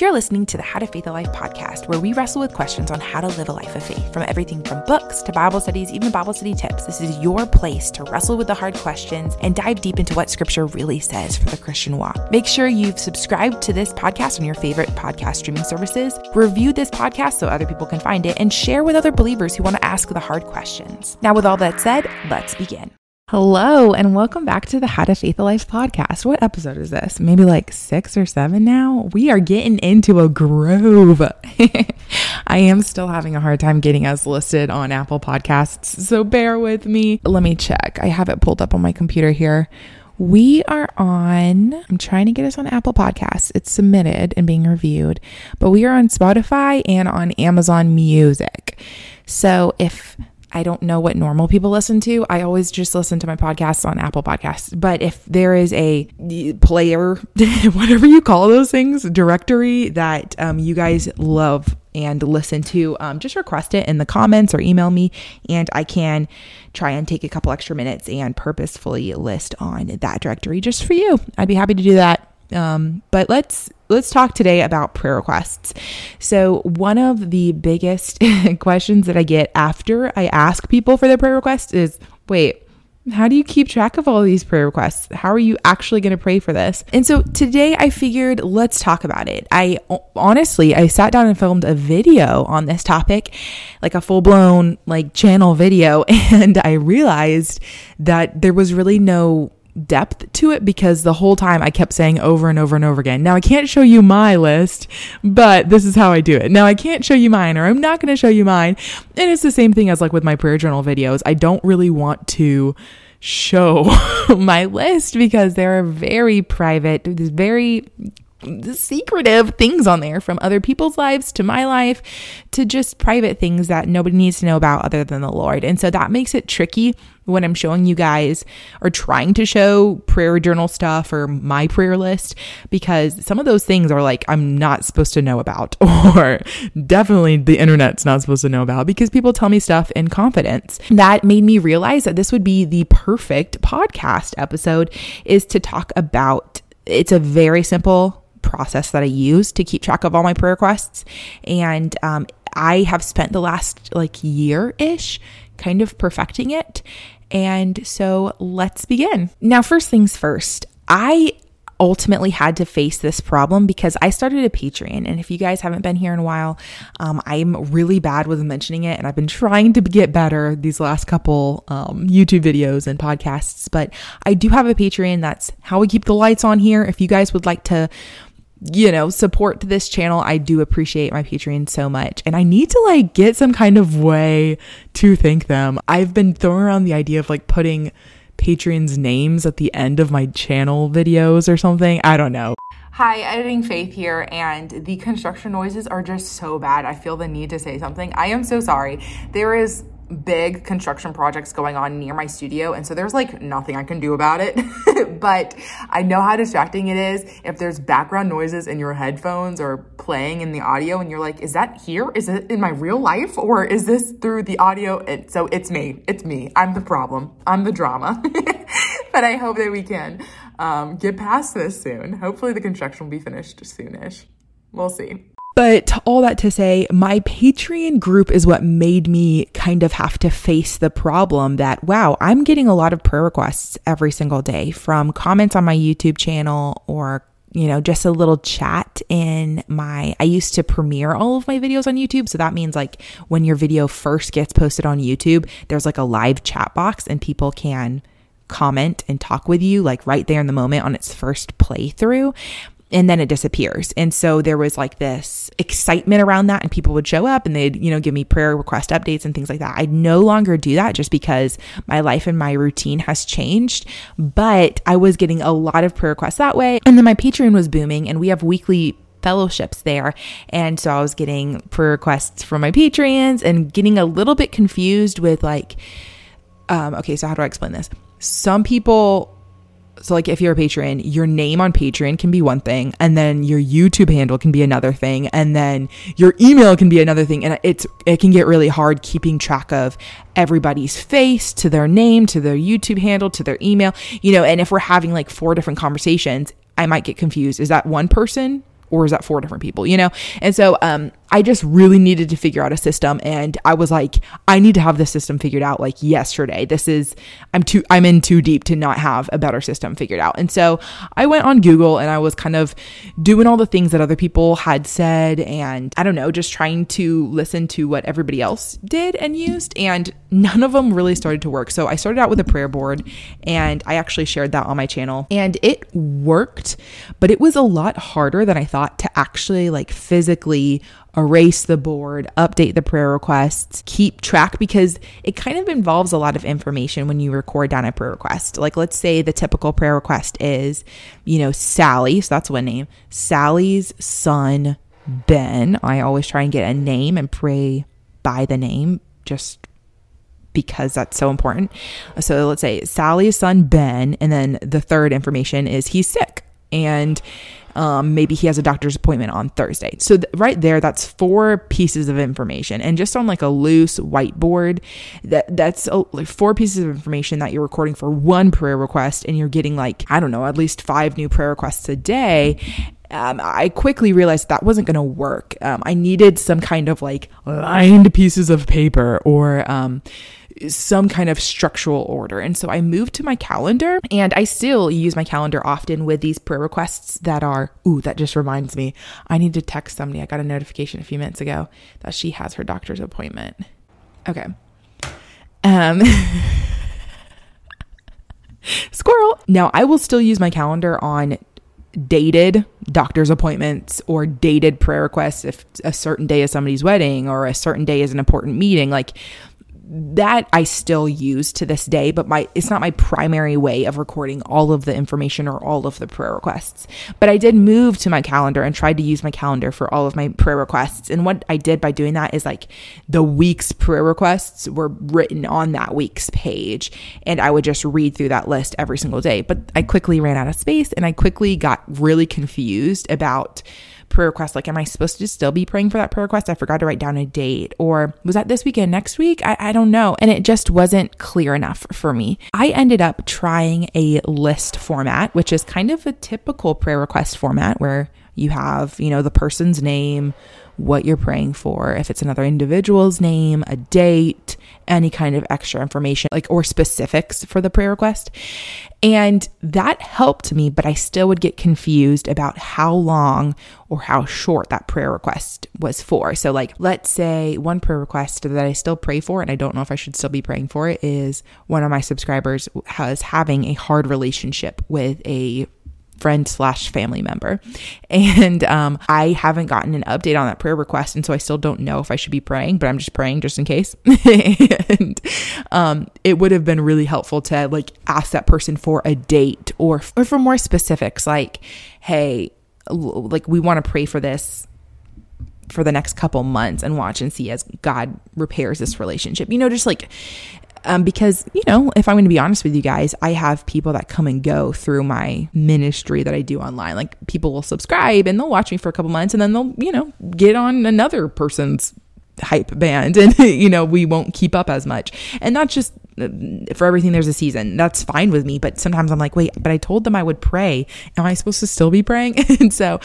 You're listening to the How to Faith a Life podcast, where we wrestle with questions on how to live a life of faith, from everything from books to Bible studies, even Bible study tips. This is your place to wrestle with the hard questions and dive deep into what Scripture really says for the Christian walk. Make sure you've subscribed to this podcast on your favorite podcast streaming services, review this podcast so other people can find it, and share with other believers who want to ask the hard questions. Now, with all that said, let's begin. Hello, and welcome back to the How to Faith a Life podcast. What episode is this? Maybe like six or seven now? We are getting into a groove. I am still having a hard time getting us listed on Apple Podcasts, so bear with me. Let me check. I have it pulled up on my computer here. We are on, I'm trying to get us on Apple Podcasts. It's submitted and being reviewed, but we are on Spotify and on Amazon Music. So if I don't know what normal people listen to. I always just listen to my podcasts on Apple Podcasts. But if there is a player, whatever you call those things, directory that um, you guys love and listen to, um, just request it in the comments or email me, and I can try and take a couple extra minutes and purposefully list on that directory just for you. I'd be happy to do that. Um, but let's let's talk today about prayer requests. So, one of the biggest questions that I get after I ask people for their prayer requests is, "Wait, how do you keep track of all these prayer requests? How are you actually going to pray for this? And so today I figured let's talk about it. I honestly, I sat down and filmed a video on this topic, like a full blown like channel video, and I realized that there was really no depth to it because the whole time I kept saying over and over and over again. Now I can't show you my list, but this is how I do it. Now I can't show you mine or I'm not going to show you mine. And it's the same thing as like with my prayer journal videos. I don't really want to show my list because they're very private, very secretive things on there from other people's lives to my life to just private things that nobody needs to know about other than the Lord. And so that makes it tricky when I'm showing you guys or trying to show prayer journal stuff or my prayer list because some of those things are like I'm not supposed to know about or definitely the internet's not supposed to know about because people tell me stuff in confidence. That made me realize that this would be the perfect podcast episode is to talk about it's a very simple process that I use to keep track of all my prayer requests. And um, I have spent the last like year ish kind of perfecting it. And so let's begin. Now, first things first, I ultimately had to face this problem because I started a Patreon. And if you guys haven't been here in a while, um, I'm really bad with mentioning it. And I've been trying to get better these last couple um, YouTube videos and podcasts. But I do have a Patreon. That's how we keep the lights on here. If you guys would like to you know, support to this channel. I do appreciate my Patreon so much. And I need to like get some kind of way to thank them. I've been throwing around the idea of like putting Patreon's names at the end of my channel videos or something. I don't know. Hi, editing Faith here, and the construction noises are just so bad. I feel the need to say something. I am so sorry. There is big construction projects going on near my studio. And so there's like nothing I can do about it. but I know how distracting it is. If there's background noises in your headphones or playing in the audio and you're like, is that here? Is it in my real life? Or is this through the audio? And so it's me. It's me. I'm the problem. I'm the drama. but I hope that we can um, get past this soon. Hopefully the construction will be finished soonish. We'll see. But all that to say, my Patreon group is what made me kind of have to face the problem that, wow, I'm getting a lot of prayer requests every single day from comments on my YouTube channel or you know, just a little chat in my, I used to premiere all of my videos on YouTube. So that means like when your video first gets posted on YouTube, there's like a live chat box and people can comment and talk with you like right there in the moment on its first playthrough and then it disappears. And so there was like this excitement around that, and people would show up and they'd, you know, give me prayer request updates and things like that. I no longer do that just because my life and my routine has changed. But I was getting a lot of prayer requests that way. And then my Patreon was booming, and we have weekly fellowships there. And so I was getting prayer requests from my Patreons and getting a little bit confused with like, um, okay, so how do I explain this? Some people so, like, if you're a patron, your name on Patreon can be one thing, and then your YouTube handle can be another thing, and then your email can be another thing. And it's it can get really hard keeping track of everybody's face to their name, to their YouTube handle, to their email, you know. And if we're having like four different conversations, I might get confused. Is that one person? or is that four different people you know and so um I just really needed to figure out a system and I was like I need to have this system figured out like yesterday. This is I'm too I'm in too deep to not have a better system figured out. And so I went on Google and I was kind of doing all the things that other people had said and I don't know, just trying to listen to what everybody else did and used and none of them really started to work. So I started out with a prayer board and I actually shared that on my channel and it worked, but it was a lot harder than I thought to actually like physically erase the board, update the prayer requests, keep track because it kind of involves a lot of information when you record down a prayer request. Like, let's say the typical prayer request is, you know, Sally, so that's one name, Sally's son, Ben. I always try and get a name and pray by the name just because that's so important. So let's say Sally's son, Ben, and then the third information is he's sick. And um, maybe he has a doctor's appointment on Thursday. So, th- right there, that's four pieces of information. And just on like a loose whiteboard, that that's a, like four pieces of information that you're recording for one prayer request. And you're getting like, I don't know, at least five new prayer requests a day. Um, I quickly realized that wasn't going to work. Um, I needed some kind of like lined pieces of paper or, um, some kind of structural order. And so I moved to my calendar and I still use my calendar often with these prayer requests that are, ooh, that just reminds me. I need to text somebody. I got a notification a few minutes ago that she has her doctor's appointment. Okay. Um Squirrel. Now, I will still use my calendar on dated doctor's appointments or dated prayer requests if a certain day is somebody's wedding or a certain day is an important meeting like that I still use to this day, but my it's not my primary way of recording all of the information or all of the prayer requests. But I did move to my calendar and tried to use my calendar for all of my prayer requests. And what I did by doing that is like the week's prayer requests were written on that week's page, and I would just read through that list every single day. But I quickly ran out of space and I quickly got really confused about prayer request. Like, am I supposed to still be praying for that prayer request? I forgot to write down a date. Or was that this weekend, next week? I, I don't know. And it just wasn't clear enough for me. I ended up trying a list format, which is kind of a typical prayer request format where you have, you know, the person's name, what you're praying for, if it's another individual's name, a date, any kind of extra information, like or specifics for the prayer request. And that helped me, but I still would get confused about how long or how short that prayer request was for. So, like, let's say one prayer request that I still pray for, and I don't know if I should still be praying for it, is one of my subscribers has having a hard relationship with a friend slash family member. And um, I haven't gotten an update on that prayer request. And so I still don't know if I should be praying, but I'm just praying just in case. and um, it would have been really helpful to like ask that person for a date or, or for more specifics like, hey, like we want to pray for this for the next couple months and watch and see as God repairs this relationship. You know, just like um, because, you know, if I'm going to be honest with you guys, I have people that come and go through my ministry that I do online. Like people will subscribe and they'll watch me for a couple months and then they'll, you know, get on another person's hype band and you know we won't keep up as much. And not just uh, for everything there's a season. That's fine with me but sometimes i'm like wait but i told them i would pray. Am i supposed to still be praying? And so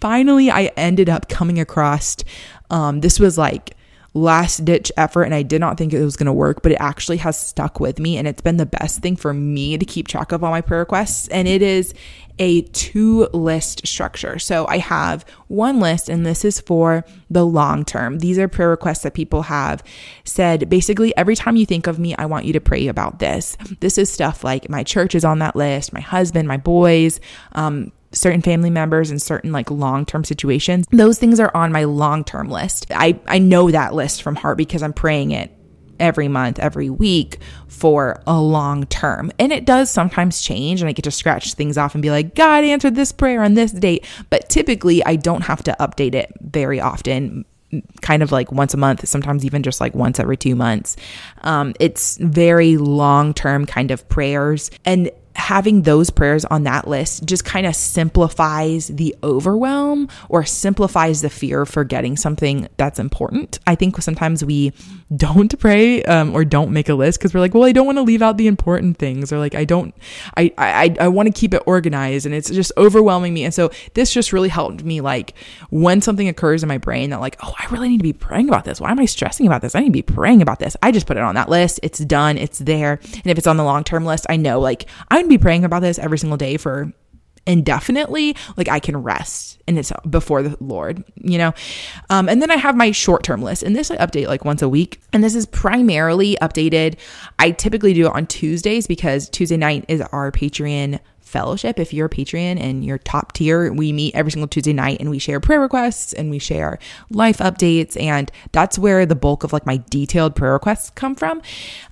finally i ended up coming across um this was like last ditch effort and I did not think it was going to work, but it actually has stuck with me and it's been the best thing for me to keep track of all my prayer requests. And it is a two list structure. So I have one list, and this is for the long term. These are prayer requests that people have said basically every time you think of me, I want you to pray about this. This is stuff like my church is on that list, my husband, my boys, um, certain family members and certain like long-term situations those things are on my long-term list i i know that list from heart because i'm praying it every month every week for a long term and it does sometimes change and i get to scratch things off and be like god answered this prayer on this date but typically i don't have to update it very often kind of like once a month, sometimes even just like once every two months. Um, it's very long term kind of prayers. And having those prayers on that list just kind of simplifies the overwhelm or simplifies the fear of forgetting something that's important. I think sometimes we don't pray um, or don't make a list because we're like, well, I don't want to leave out the important things, or like I don't, I I I want to keep it organized, and it's just overwhelming me. And so this just really helped me, like when something occurs in my brain that like, oh, I really need to be praying about this. Why am I stressing about this? I need to be praying about this. I just put it on that list. It's done. It's there. And if it's on the long term list, I know like I'm gonna be praying about this every single day for indefinitely like i can rest and it's before the lord you know? Um, and then i have my short term list and this i update like once a week and this is primarily updated. I typically do it on tuesdays because tuesday night is our patreon fellowship. If you're a Patreon and you're top tier, we meet every single Tuesday night and we share prayer requests and we share life updates. And that's where the bulk of like my detailed prayer requests come from,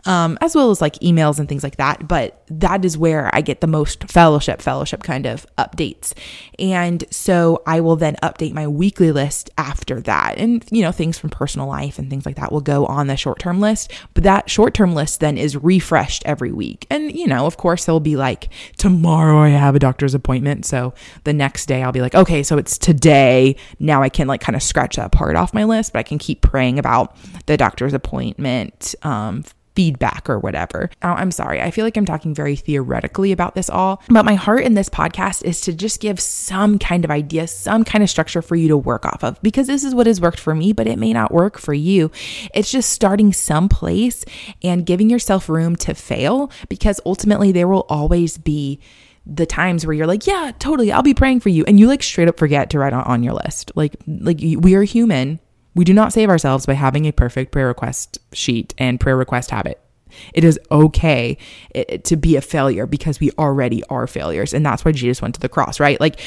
um, as well as like emails and things like that. But that is where I get the most fellowship, fellowship kind of updates. And so I will then update my weekly list after that. And, you know, things from personal life and things like that will go on the short term list. But that short term list then is refreshed every week. And, you know, of course, there'll be like tomorrow tomorrow I have a doctor's appointment. So the next day I'll be like, okay, so it's today. Now I can like kind of scratch that part off my list, but I can keep praying about the doctor's appointment um, feedback or whatever. Oh, I'm sorry. I feel like I'm talking very theoretically about this all, but my heart in this podcast is to just give some kind of idea, some kind of structure for you to work off of because this is what has worked for me, but it may not work for you. It's just starting someplace and giving yourself room to fail because ultimately there will always be the times where you're like, yeah, totally, I'll be praying for you, and you like straight up forget to write on, on your list. Like, like we are human. We do not save ourselves by having a perfect prayer request sheet and prayer request habit. It is okay to be a failure because we already are failures. And that's why Jesus went to the cross, right? Like,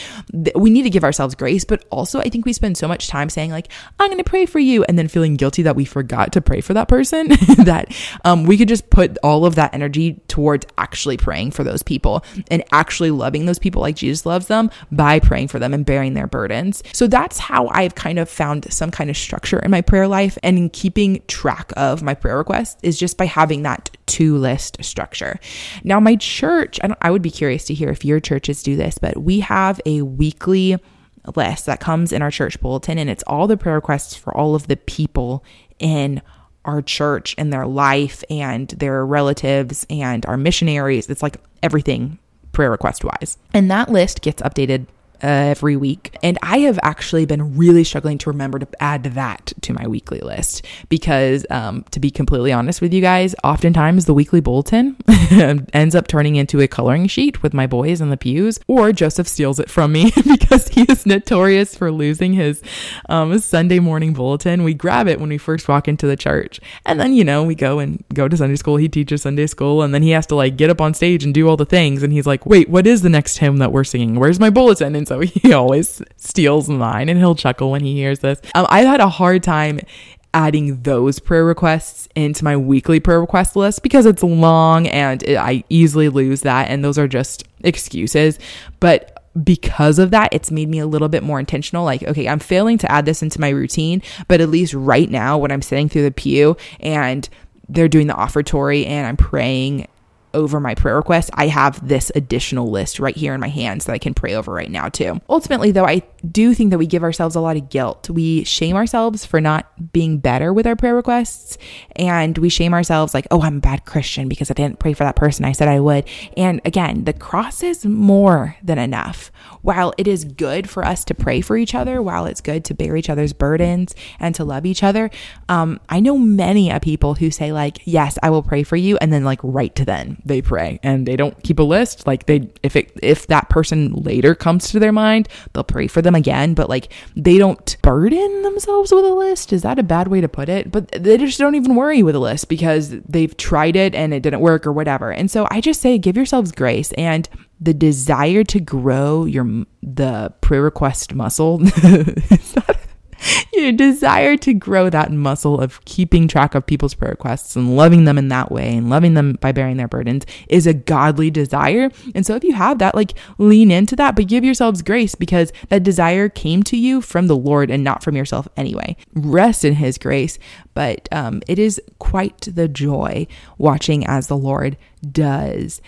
we need to give ourselves grace, but also I think we spend so much time saying, like, I'm going to pray for you, and then feeling guilty that we forgot to pray for that person, that um, we could just put all of that energy towards actually praying for those people and actually loving those people like Jesus loves them by praying for them and bearing their burdens. So that's how I've kind of found some kind of structure in my prayer life and in keeping track of my prayer requests is just by having that that to list structure. Now, my church, I, I would be curious to hear if your churches do this, but we have a weekly list that comes in our church bulletin, and it's all the prayer requests for all of the people in our church and their life and their relatives and our missionaries. It's like everything prayer request wise. And that list gets updated uh, every week. And I have actually been really struggling to remember to add that to my weekly list because, um, to be completely honest with you guys, oftentimes the weekly bulletin ends up turning into a coloring sheet with my boys in the pews, or Joseph steals it from me because he is notorious for losing his um, Sunday morning bulletin. We grab it when we first walk into the church. And then, you know, we go and go to Sunday school. He teaches Sunday school, and then he has to like get up on stage and do all the things. And he's like, wait, what is the next hymn that we're singing? Where's my bulletin? And so he always steals mine and he'll chuckle when he hears this. Um, I've had a hard time adding those prayer requests into my weekly prayer request list because it's long and it, I easily lose that. And those are just excuses. But because of that, it's made me a little bit more intentional. Like, okay, I'm failing to add this into my routine, but at least right now, when I'm sitting through the pew and they're doing the offertory and I'm praying over my prayer requests, I have this additional list right here in my hands that I can pray over right now, too. Ultimately, though, I do think that we give ourselves a lot of guilt. We shame ourselves for not being better with our prayer requests. And we shame ourselves like, oh, I'm a bad Christian because I didn't pray for that person I said I would. And again, the cross is more than enough. While it is good for us to pray for each other, while it's good to bear each other's burdens and to love each other, um, I know many a people who say, like, yes, I will pray for you. And then, like, right to then they pray and they don't keep a list. Like, they, if it, if that person later comes to their mind, they'll pray for them again, but like they don't burden themselves with a list. Is that a bad way to put it? But they just don't even worry with a list because they've tried it and it didn't work or whatever. And so I just say give yourselves grace and the desire to grow your the prayer request muscle. your desire to grow that muscle of keeping track of people's prayer requests and loving them in that way and loving them by bearing their burdens is a godly desire. And so if you have that, like lean into that, but give yourselves grace because that desire came to you from the Lord and not from yourself anyway. Rest in his grace, but um, it is quite the joy watching as the Lord does.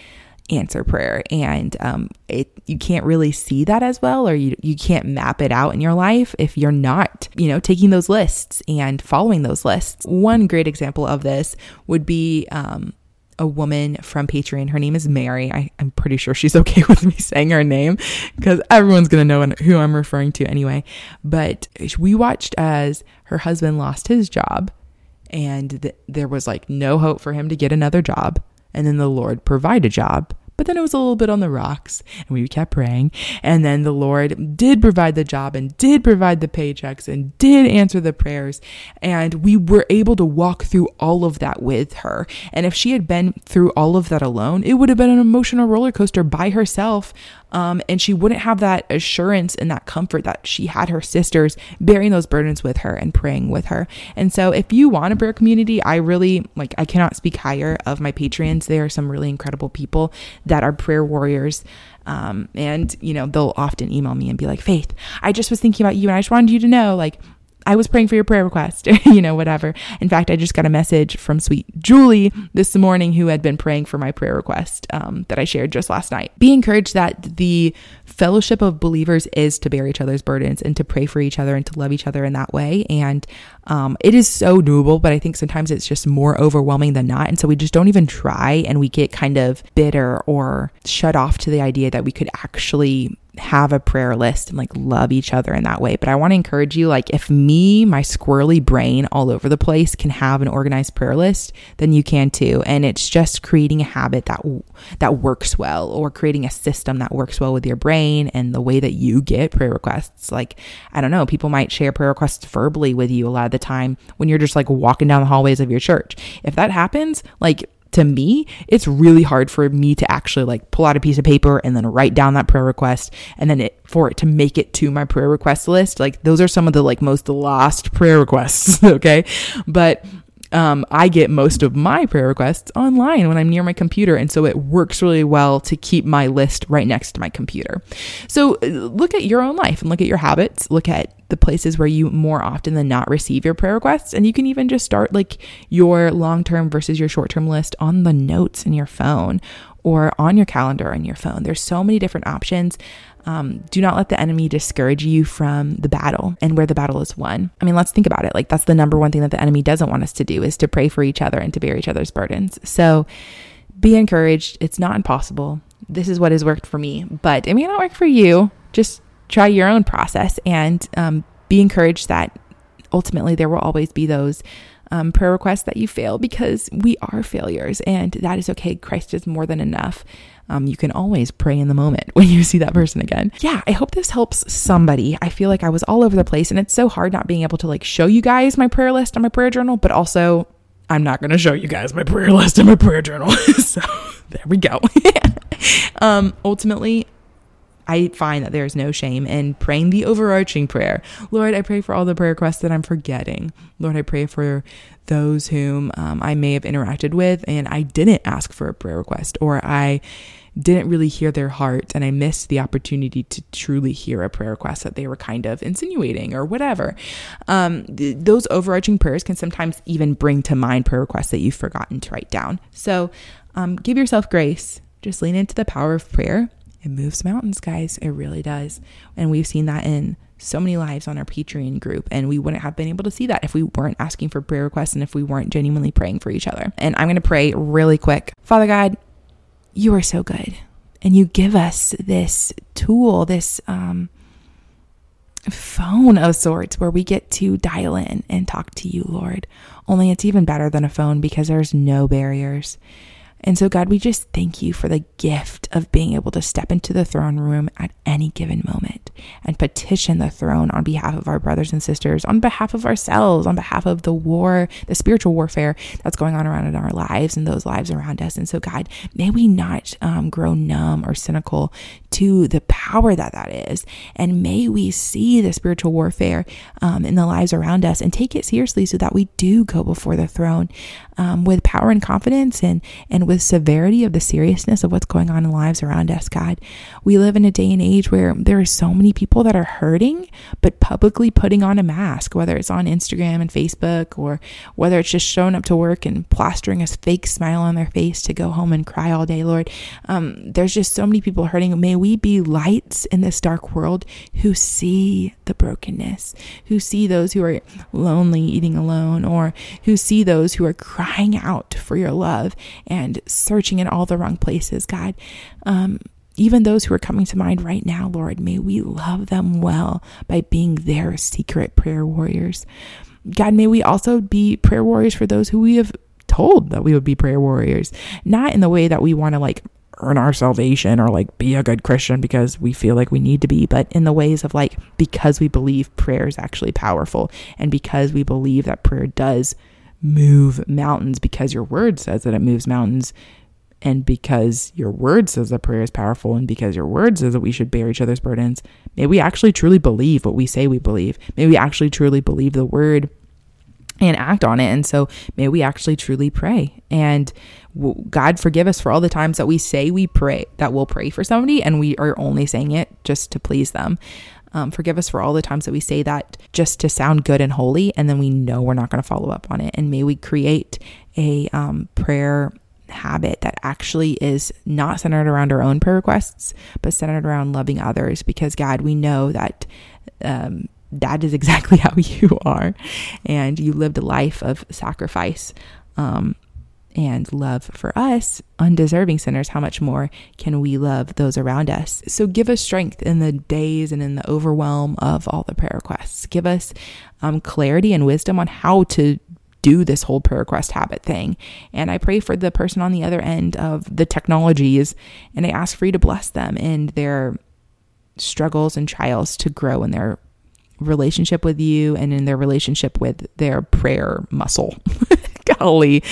Answer prayer and um, it, you can't really see that as well or you, you can't map it out in your life if you're not you know taking those lists and following those lists one great example of this would be um, a woman from Patreon. Her name is Mary. I, am pretty sure she's okay with me saying her name because everyone's going to know who I'm referring to anyway. But we watched as her husband lost his job and th- there was like no hope for him to get another job. And then the Lord provide a job but then it was a little bit on the rocks and we kept praying. And then the Lord did provide the job and did provide the paychecks and did answer the prayers. And we were able to walk through all of that with her. And if she had been through all of that alone, it would have been an emotional roller coaster by herself um, and she wouldn't have that assurance and that comfort that she had her sisters bearing those burdens with her and praying with her. And so, if you want a prayer community, I really like, I cannot speak higher of my Patreons. They are some really incredible people that are prayer warriors. Um, and, you know, they'll often email me and be like, Faith, I just was thinking about you and I just wanted you to know, like, I was praying for your prayer request, you know, whatever. In fact, I just got a message from sweet Julie this morning who had been praying for my prayer request um, that I shared just last night. Be encouraged that the fellowship of believers is to bear each other's burdens and to pray for each other and to love each other in that way. And um, it is so doable, but I think sometimes it's just more overwhelming than not. And so we just don't even try and we get kind of bitter or shut off to the idea that we could actually have a prayer list and like love each other in that way. But I want to encourage you like if me, my squirrely brain all over the place can have an organized prayer list, then you can too. And it's just creating a habit that that works well or creating a system that works well with your brain and the way that you get prayer requests. Like I don't know, people might share prayer requests verbally with you a lot of the time when you're just like walking down the hallways of your church. If that happens, like to me, it's really hard for me to actually like pull out a piece of paper and then write down that prayer request and then it for it to make it to my prayer request list. Like those are some of the like most lost prayer requests, okay? But um, I get most of my prayer requests online when I'm near my computer. And so it works really well to keep my list right next to my computer. So uh, look at your own life and look at your habits. Look at the places where you more often than not receive your prayer requests. And you can even just start like your long term versus your short term list on the notes in your phone or on your calendar on your phone. There's so many different options. Um, do not let the enemy discourage you from the battle and where the battle is won. I mean, let's think about it. Like, that's the number one thing that the enemy doesn't want us to do is to pray for each other and to bear each other's burdens. So be encouraged. It's not impossible. This is what has worked for me, but it may not work for you. Just try your own process and um, be encouraged that ultimately there will always be those um, prayer requests that you fail because we are failures and that is okay. Christ is more than enough um, you can always pray in the moment when you see that person again. Yeah, I hope this helps somebody. I feel like I was all over the place and it's so hard not being able to like show you guys my prayer list on my prayer journal, but also I'm not going to show you guys my prayer list in my prayer journal. so there we go. um, ultimately, I find that there is no shame in praying the overarching prayer. Lord, I pray for all the prayer requests that I'm forgetting. Lord, I pray for those whom um, I may have interacted with and I didn't ask for a prayer request or I didn't really hear their heart and I missed the opportunity to truly hear a prayer request that they were kind of insinuating or whatever. Um, th- those overarching prayers can sometimes even bring to mind prayer requests that you've forgotten to write down. So um, give yourself grace. Just lean into the power of prayer. It moves mountains, guys. It really does. And we've seen that in so many lives on our Patreon group, and we wouldn't have been able to see that if we weren't asking for prayer requests and if we weren't genuinely praying for each other. And I'm going to pray really quick. Father God, you are so good, and you give us this tool, this um, phone of sorts where we get to dial in and talk to you, Lord. Only it's even better than a phone because there's no barriers. And so, God, we just thank you for the gift of being able to step into the throne room at any given moment and petition the throne on behalf of our brothers and sisters, on behalf of ourselves, on behalf of the war, the spiritual warfare that's going on around in our lives and those lives around us. And so, God, may we not um, grow numb or cynical to the power that that is. And may we see the spiritual warfare um, in the lives around us and take it seriously so that we do go before the throne um, with power and confidence and, and with severity of the seriousness of what's going on in lives around us, God. We live in a day and age where there are so many people that are hurting, but publicly putting on a mask, whether it's on Instagram and Facebook or whether it's just showing up to work and plastering a fake smile on their face to go home and cry all day, Lord. Um, there's just so many people hurting. May we be lights in this dark world who see the brokenness, who see those who are lonely eating alone, or who see those who are crying out for your love and searching in all the wrong places, God. Um, even those who are coming to mind right now, Lord, may we love them well by being their secret prayer warriors. God, may we also be prayer warriors for those who we have told that we would be prayer warriors, not in the way that we want to like earn our salvation or like be a good Christian because we feel like we need to be, but in the ways of like because we believe prayer is actually powerful and because we believe that prayer does move mountains because your word says that it moves mountains and because your word says that prayer is powerful and because your word says that we should bear each other's burdens, may we actually truly believe what we say we believe. May we actually truly believe the word and act on it. And so may we actually truly pray. And God forgive us for all the times that we say we pray, that we'll pray for somebody and we are only saying it just to please them. Um, forgive us for all the times that we say that just to sound good and holy, and then we know we're not going to follow up on it. And may we create a um, prayer habit that actually is not centered around our own prayer requests, but centered around loving others. Because, God, we know that um, that is exactly how you are. And you lived a life of sacrifice um, and love for us, undeserving sinners. How much more can we love those around us? So give us strength in the days and in the overwhelm of all the prayer requests. Give us um, clarity and wisdom on how to do this whole prayer request habit thing. And I pray for the person on the other end of the technologies and I ask for you to bless them in their struggles and trials to grow in their relationship with you and in their relationship with their prayer muscle. Golly,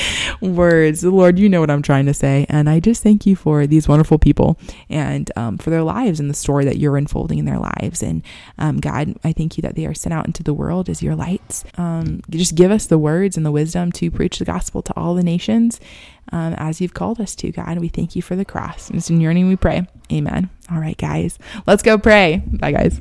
words. Lord, you know what I'm trying to say. And I just thank you for these wonderful people and um, for their lives and the story that you're unfolding in their lives. And um, God, I thank you that they are sent out into the world as your lights. Um, just give us the words and the wisdom to preach the gospel to all the nations um, as you've called us to, God. We thank you for the cross. And it's in your name we pray. Amen. All right, guys, let's go pray. Bye, guys.